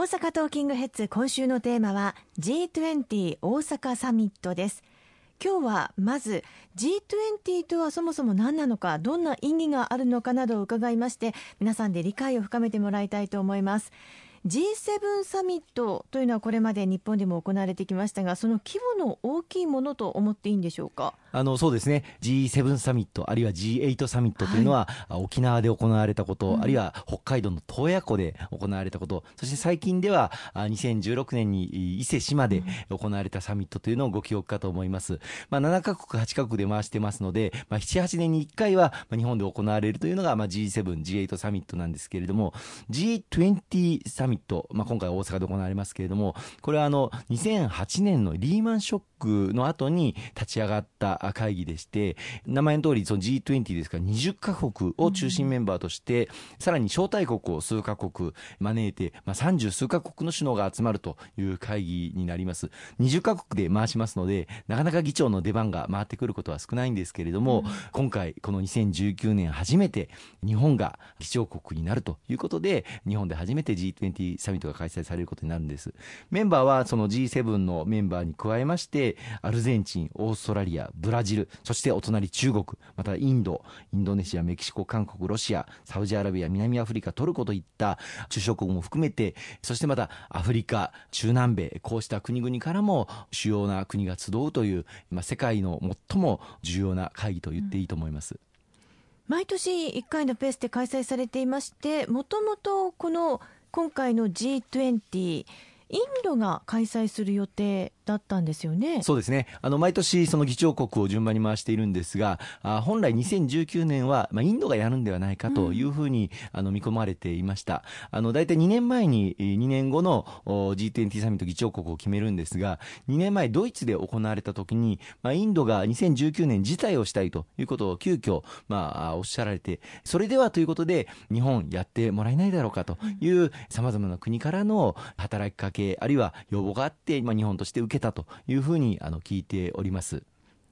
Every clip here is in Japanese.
大阪トーキングヘッズ今週のテーマは G20 大阪サミットです。今日はまず G20 とはそもそも何なのかどんな意義があるのかなどを伺いまして皆さんで理解を深めてもらいたいと思います。G7 サミットというのはこれまで日本でも行われてきましたがその規模の大きいものと思っていいんでしょうか？あのそうですね。G7 サミットあるいは G8 サミットというのは、はい、沖縄で行われたこと、うん、あるいは北海道の洞爺湖で行われたことそして最近では2016年に伊勢志摩で行われたサミットというのをご記憶かと思います、まあ、7カ国8カ国で回してますので、まあ、78年に1回は日本で行われるというのが、まあ、G7、G8 サミットなんですけれども G20 サミット、まあ、今回大阪で行われますけれどもこれはあの2008年のリーマンショックの後に立ち上がった会議でして、名前の通りその G20 ですから20カ国を中心メンバーとして、さらに招待国を数カ国招いて、まあ、30数カ国の首脳が集まるという会議になります。20カ国で回しますので、なかなか議長の出番が回ってくることは少ないんですけれども、うん、今回この2019年初めて日本が議長国になるということで、日本で初めて G20 サミットが開催されることになるんです。メンバーはその G7 のメンバーに加えまして、アルゼンチン、オーストラリア、ブラジル、そしてお隣中国、またインド、インドネシア、メキシコ、韓国、ロシア、サウジアラビア、南アフリカ、トルコといった中小国も含めて、そしてまたアフリカ、中南米、こうした国々からも主要な国が集うという、まあ、世界の最も重要な会議と言っていいと思います。うん毎年1回のペースで開催されていましてもともとこの今回の G20 インドが開催する予定だったんですよね。そうですね。あの毎年その議長国を順番に回しているんですが、あ本来2019年はまあインドがやるんではないかというふうに、うん、あの見込まれていました。あの大体2年前に2年後の G20 サミット議長国を決めるんですが、2年前ドイツで行われた時に、まあインドが2019年辞退をしたいということを急遽まあおっしゃられて、それではということで日本やってもらえないだろうかというさまざまな国からの働きかけあるいは要望があって、まあ日本として受けたというふうにあの聞いております。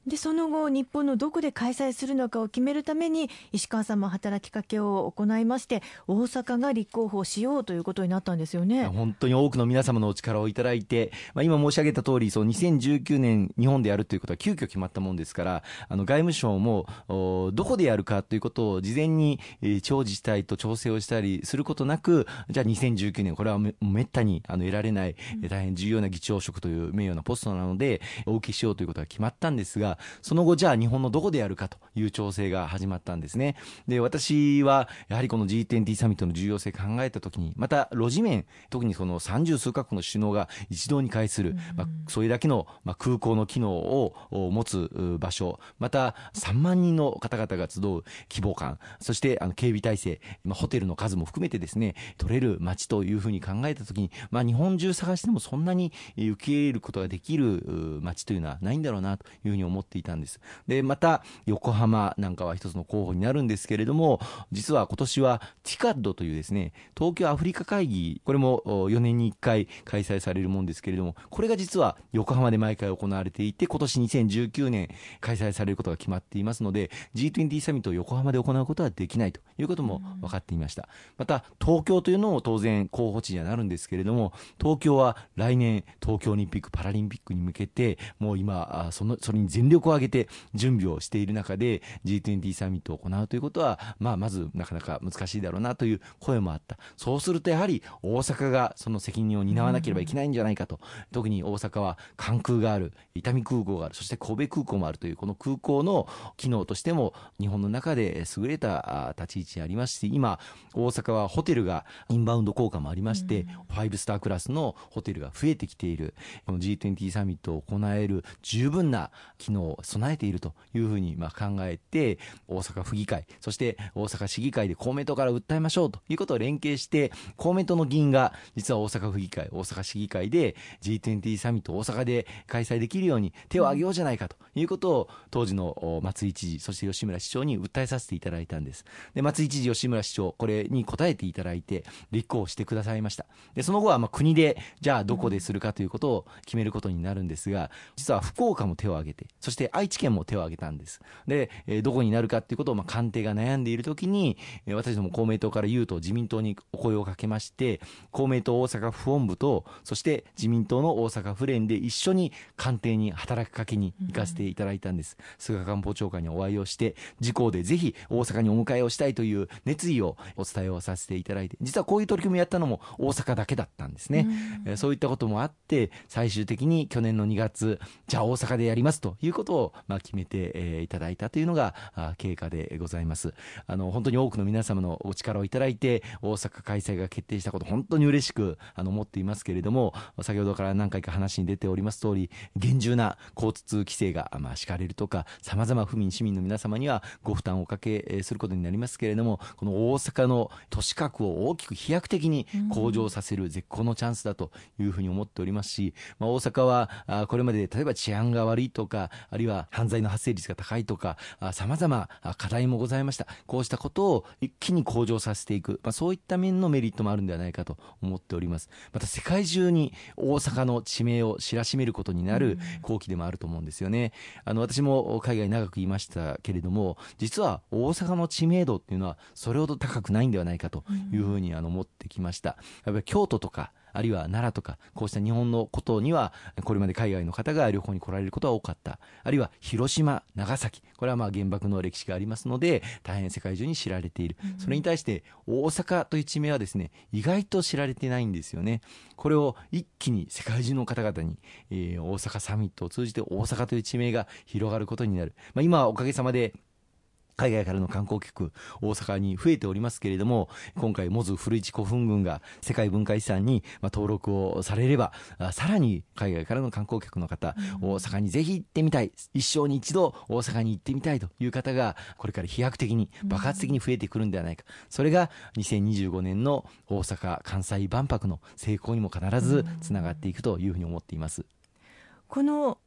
でその後、日本のどこで開催するのかを決めるために石川さんも働きかけを行いまして大阪が立候補しようということになったんですよね。本当に多くの皆様のお力をいただいて、まあ、今申し上げた通りそり2019年、日本でやるということは急遽決まったもんですからあの外務省もどこでやるかということを事前に、えー、地方自治体と調整をしたりすることなくじゃあ2019年、これはめめったにあの得られない、大変重要な議長職という名誉なポストなのでお受けしようということが決まったんですがその後じゃあ日本のどこでやるかという調整が始まったんですね。で、私はやはりこの G20 サミットの重要性考えたときに、また路地面、特にその三十数カ国の首脳が一堂に会する、まあ、それだけの、まあ、空港の機能を持つ場所、また3万人の方々が集う規模感、そしてあの警備体制、まあ、ホテルの数も含めてですね、取れる街というふうに考えたときに、まあ、日本中探してもそんなに受け入れることができる街というのはないんだろうなというふうに思っていたんです。で、また、横浜なんかは一つの候補になるんですけれども、実は今年は TICAD というですね、東京アフリカ会議、これも4年に1回開催されるもんですけれども、これが実は横浜で毎回行われていて、今年2019年開催されることが決まっていますので、G20 サミットを横浜で行うことはできないということも分かっていました。また、東京というのも当然候補地にはなるんですけれども、東京は来年東京オリンピック・パラリンピックに向けて、もう今、その、それに全力を挙げて準備をしている中で G20 サミットを行うということは、まあ、まずなかなか難しいだろうなという声もあった。そうするとやはり大阪がその責任を担わなければいけないんじゃないかと。特に大阪は関空がある、伊丹空港がある、そして神戸空港もあるというこの空港の機能としても日本の中で優れた立ち位置にありますし、今大阪はホテルがインバウンド効果もありまして、5スタークラスのホテルが増えてきている。この G20 サミットを行える十分な機能を備えているというふうにまあ考えて、大阪府議会、そして大阪市議会で公明党から訴えましょうということを連携して、公明党の議員が実は大阪府議会、大阪市議会で G20 サミット大阪で開催できるように手を挙げようじゃないかということを当時の松井知事、そして吉村市長に訴えさせていただいたんです。で、松井知事、吉村市長、これに答えていただいて、立候補してくださいました。で、その後はまあ国で、じゃあどこでするかということを決めることになるんですが、実は福岡も手を挙げて、そそして愛知県も手を挙げたんです。で、えー、どこになるかっていうことを、まあ、官邸が悩んでいるときに、えー、私ども公明党から言うと自民党にお声をかけまして、公明党大阪府本部と、そして自民党の大阪府連で一緒に官邸に働きかけに行かせていただいたんです。うん、菅官房長官にお会いをして、自公でぜひ大阪にお迎えをしたいという熱意をお伝えをさせていただいて、実はこういう取り組みをやったのも大阪だけだったんですね。うん、そういったこともあって、最終的に去年の2月、じゃあ大阪でやりますということを、まあ、決めて、えー、いただいたというのが経過でございます。あの、本当に多くの皆様のお力をいただいて、大阪開催が決定したこと、本当に嬉しく、あの、思っていますけれども、先ほどから何回か話に出ております通り、厳重な交通規制が、まあ、敷かれるとか、様々府民、市民の皆様にはご負担をおかけすることになりますけれども、この大阪の都市核を大きく飛躍的に向上させる絶好のチャンスだというふうに思っておりますし、まあ、大阪は、これまで例えば治安が悪いとか、あるいは犯罪の発生率が高いとか、様々課題もございました。こうしたことを一気に向上させていく、まあ、そういった面のメリットもあるんではないかと思っております。また世界中に大阪の地名を知らしめることになる後期でもあると思うんですよね。あの、私も海外長くいましたけれども、実は大阪の知名度っていうのはそれほど高くないんではないかというふうにあの思ってきました。やっぱり京都とかあるいは奈良とか、こうした日本のことには、これまで海外の方が旅行に来られることは多かった。あるいは広島、長崎、これはまあ原爆の歴史がありますので、大変世界中に知られている。それに対して大阪という地名はですね、意外と知られてないんですよね。これを一気に世界中の方々に、えー、大阪サミットを通じて大阪という地名が広がることになる。まあ今はおかげさまで海外からの観光客、大阪に増えておりますけれども、今回、モズ古市古墳群が世界文化遺産に登録をされれば、さらに海外からの観光客の方、うん、大阪にぜひ行ってみたい、一生に一度大阪に行ってみたいという方が、これから飛躍的に、爆発的に増えてくるんではないか。それが2025年の大阪・関西万博の成功にも必ずつながっていくというふうに思っています。この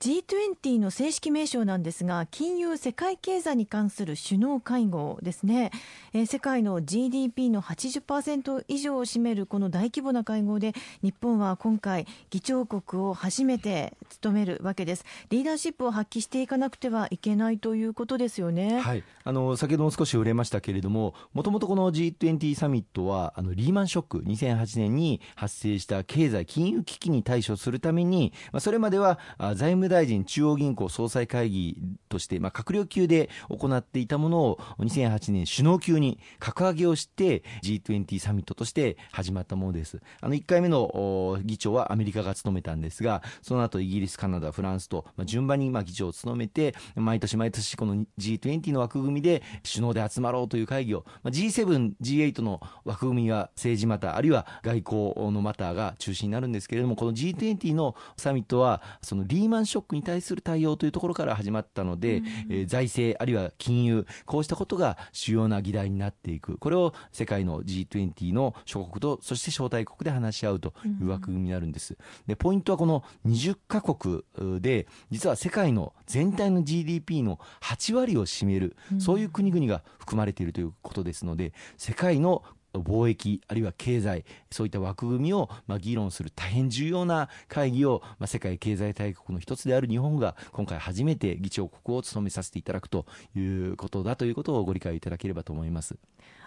G20 の正式名称なんですが金融世界経済に関する首脳会合ですね、えー、世界の GDP の80%以上を占めるこの大規模な会合で日本は今回議長国を初めて務めるわけです。リーダーシップを発揮していかなくてはいけないということですよね。はい。あの先ほども少し触れましたけれどももともとこの G20 サミットはあのリーマンショック2008年に発生した経済金融危機に対処するために、まあ、それまでは財務大臣中央銀行総裁会議として、まあ、閣僚級で行っていたものを2008年首脳級に格上げをして G20 サミットとして始まったものです。あの1回目の議長はアメリカが務めたんですが、その後イギリス、カナダ、フランスと、まあ、順番にまあ議長を務めて、毎年毎年この G20 の枠組みで首脳で集まろうという会議を、まあ、G7、G8 の枠組みは政治マター、あるいは外交のマターが中心になるんですけれども、この G20 のサミットは、そのリーマンショックに対する対応というところから始まったので、うん、えー、財政あるいは金融こうしたことが主要な議題になっていく。これを世界の G20 の諸国とそして招待国で話し合うという枠組みになるんです。でポイントはこの20カ国で実は世界の全体の GDP の8割を占める、そういう国々が含まれているということですので世界の貿易あるいは経済そういった枠組みをまあ議論する大変重要な会議をまあ世界経済大国の一つである日本が今回初めて議長国を務めさせていただくということだということをご理解いただければと思います。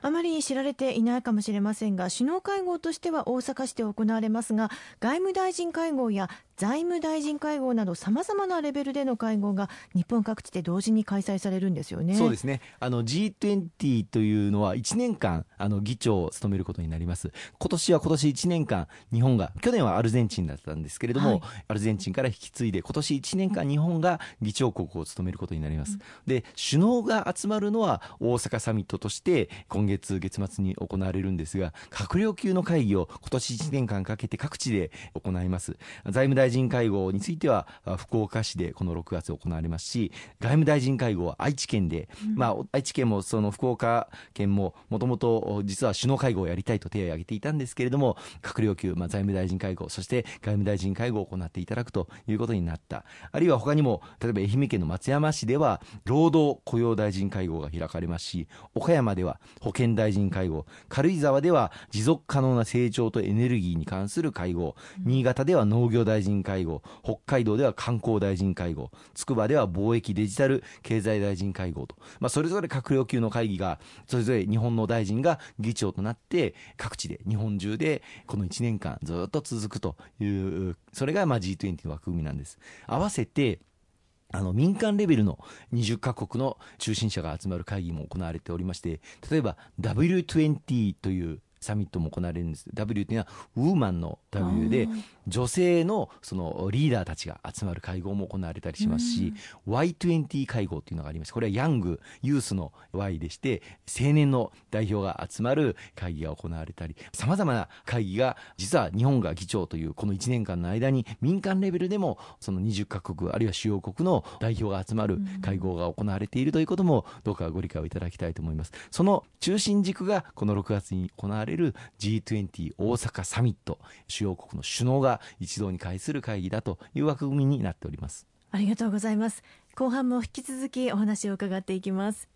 あまり知られていないかもしれませんが首脳会合としては大阪市で行われますが外務大臣会合や財務大臣会合などさまざまなレベルでの会合が日本各地で同時に開催されるんですよね。そうですね。あの G20 というのは1年間あの議長を務めることになります。今年は今年1年間日本が去年はアルゼンチンだったんですけれども、はい、アルゼンチンから引き継いで今年1年間日本が議長国を務めることになります、うん、で首脳が集まるのは大阪サミットとして今月月末に行われるんですが閣僚級の会議を今年1年間かけて各地で行います。財務大臣会合については福岡市でこの6月行われますし外務大臣会合は愛知県で、うん、まあ、愛知県もその福岡県ももともと実は首脳会合をやりたいと手を挙げていたんですけれども閣僚級、まあ、財務大臣会合そして外務大臣会合を行っていただくということになった。あるいは他にも例えば愛媛県の松山市では労働雇用大臣会合が開かれますし岡山では保健大臣会合。軽井沢では持続可能な成長とエネルギーに関する会合。新潟では農業大臣会合。北海道では観光大臣会合。筑波では貿易デジタル経済大臣会合と、まあ、それぞれ閣僚級の会議がそれぞれ日本の大臣が議長となって各地で日本中でこの1年間ずっと続くというそれがまあ G20 の枠組みなんです。合わせてあの民間レベルの20カ国の中心者が集まる会議も行われておりまして例えば W20 というサミットも行われるんです。W というのはウーマンの W で女性のそのリーダーたちが集まる会合も行われたりしますし、うん、Y20 会合というのがあります。これはヤングユースの Y でして青年の代表が集まる会議が行われたりさまざまな会議が実は日本が議長というこの1年間の間に民間レベルでもその20カ国あるいは主要国の代表が集まる会合が行われているということもどうかご理解をいただきたいと思います。その中心軸がこの6月に行われる G20 大阪サミット主要国の首脳が一堂に会する会議だという枠組みになっております。ありがとうございます。後半も引き続きお話を伺っていきます。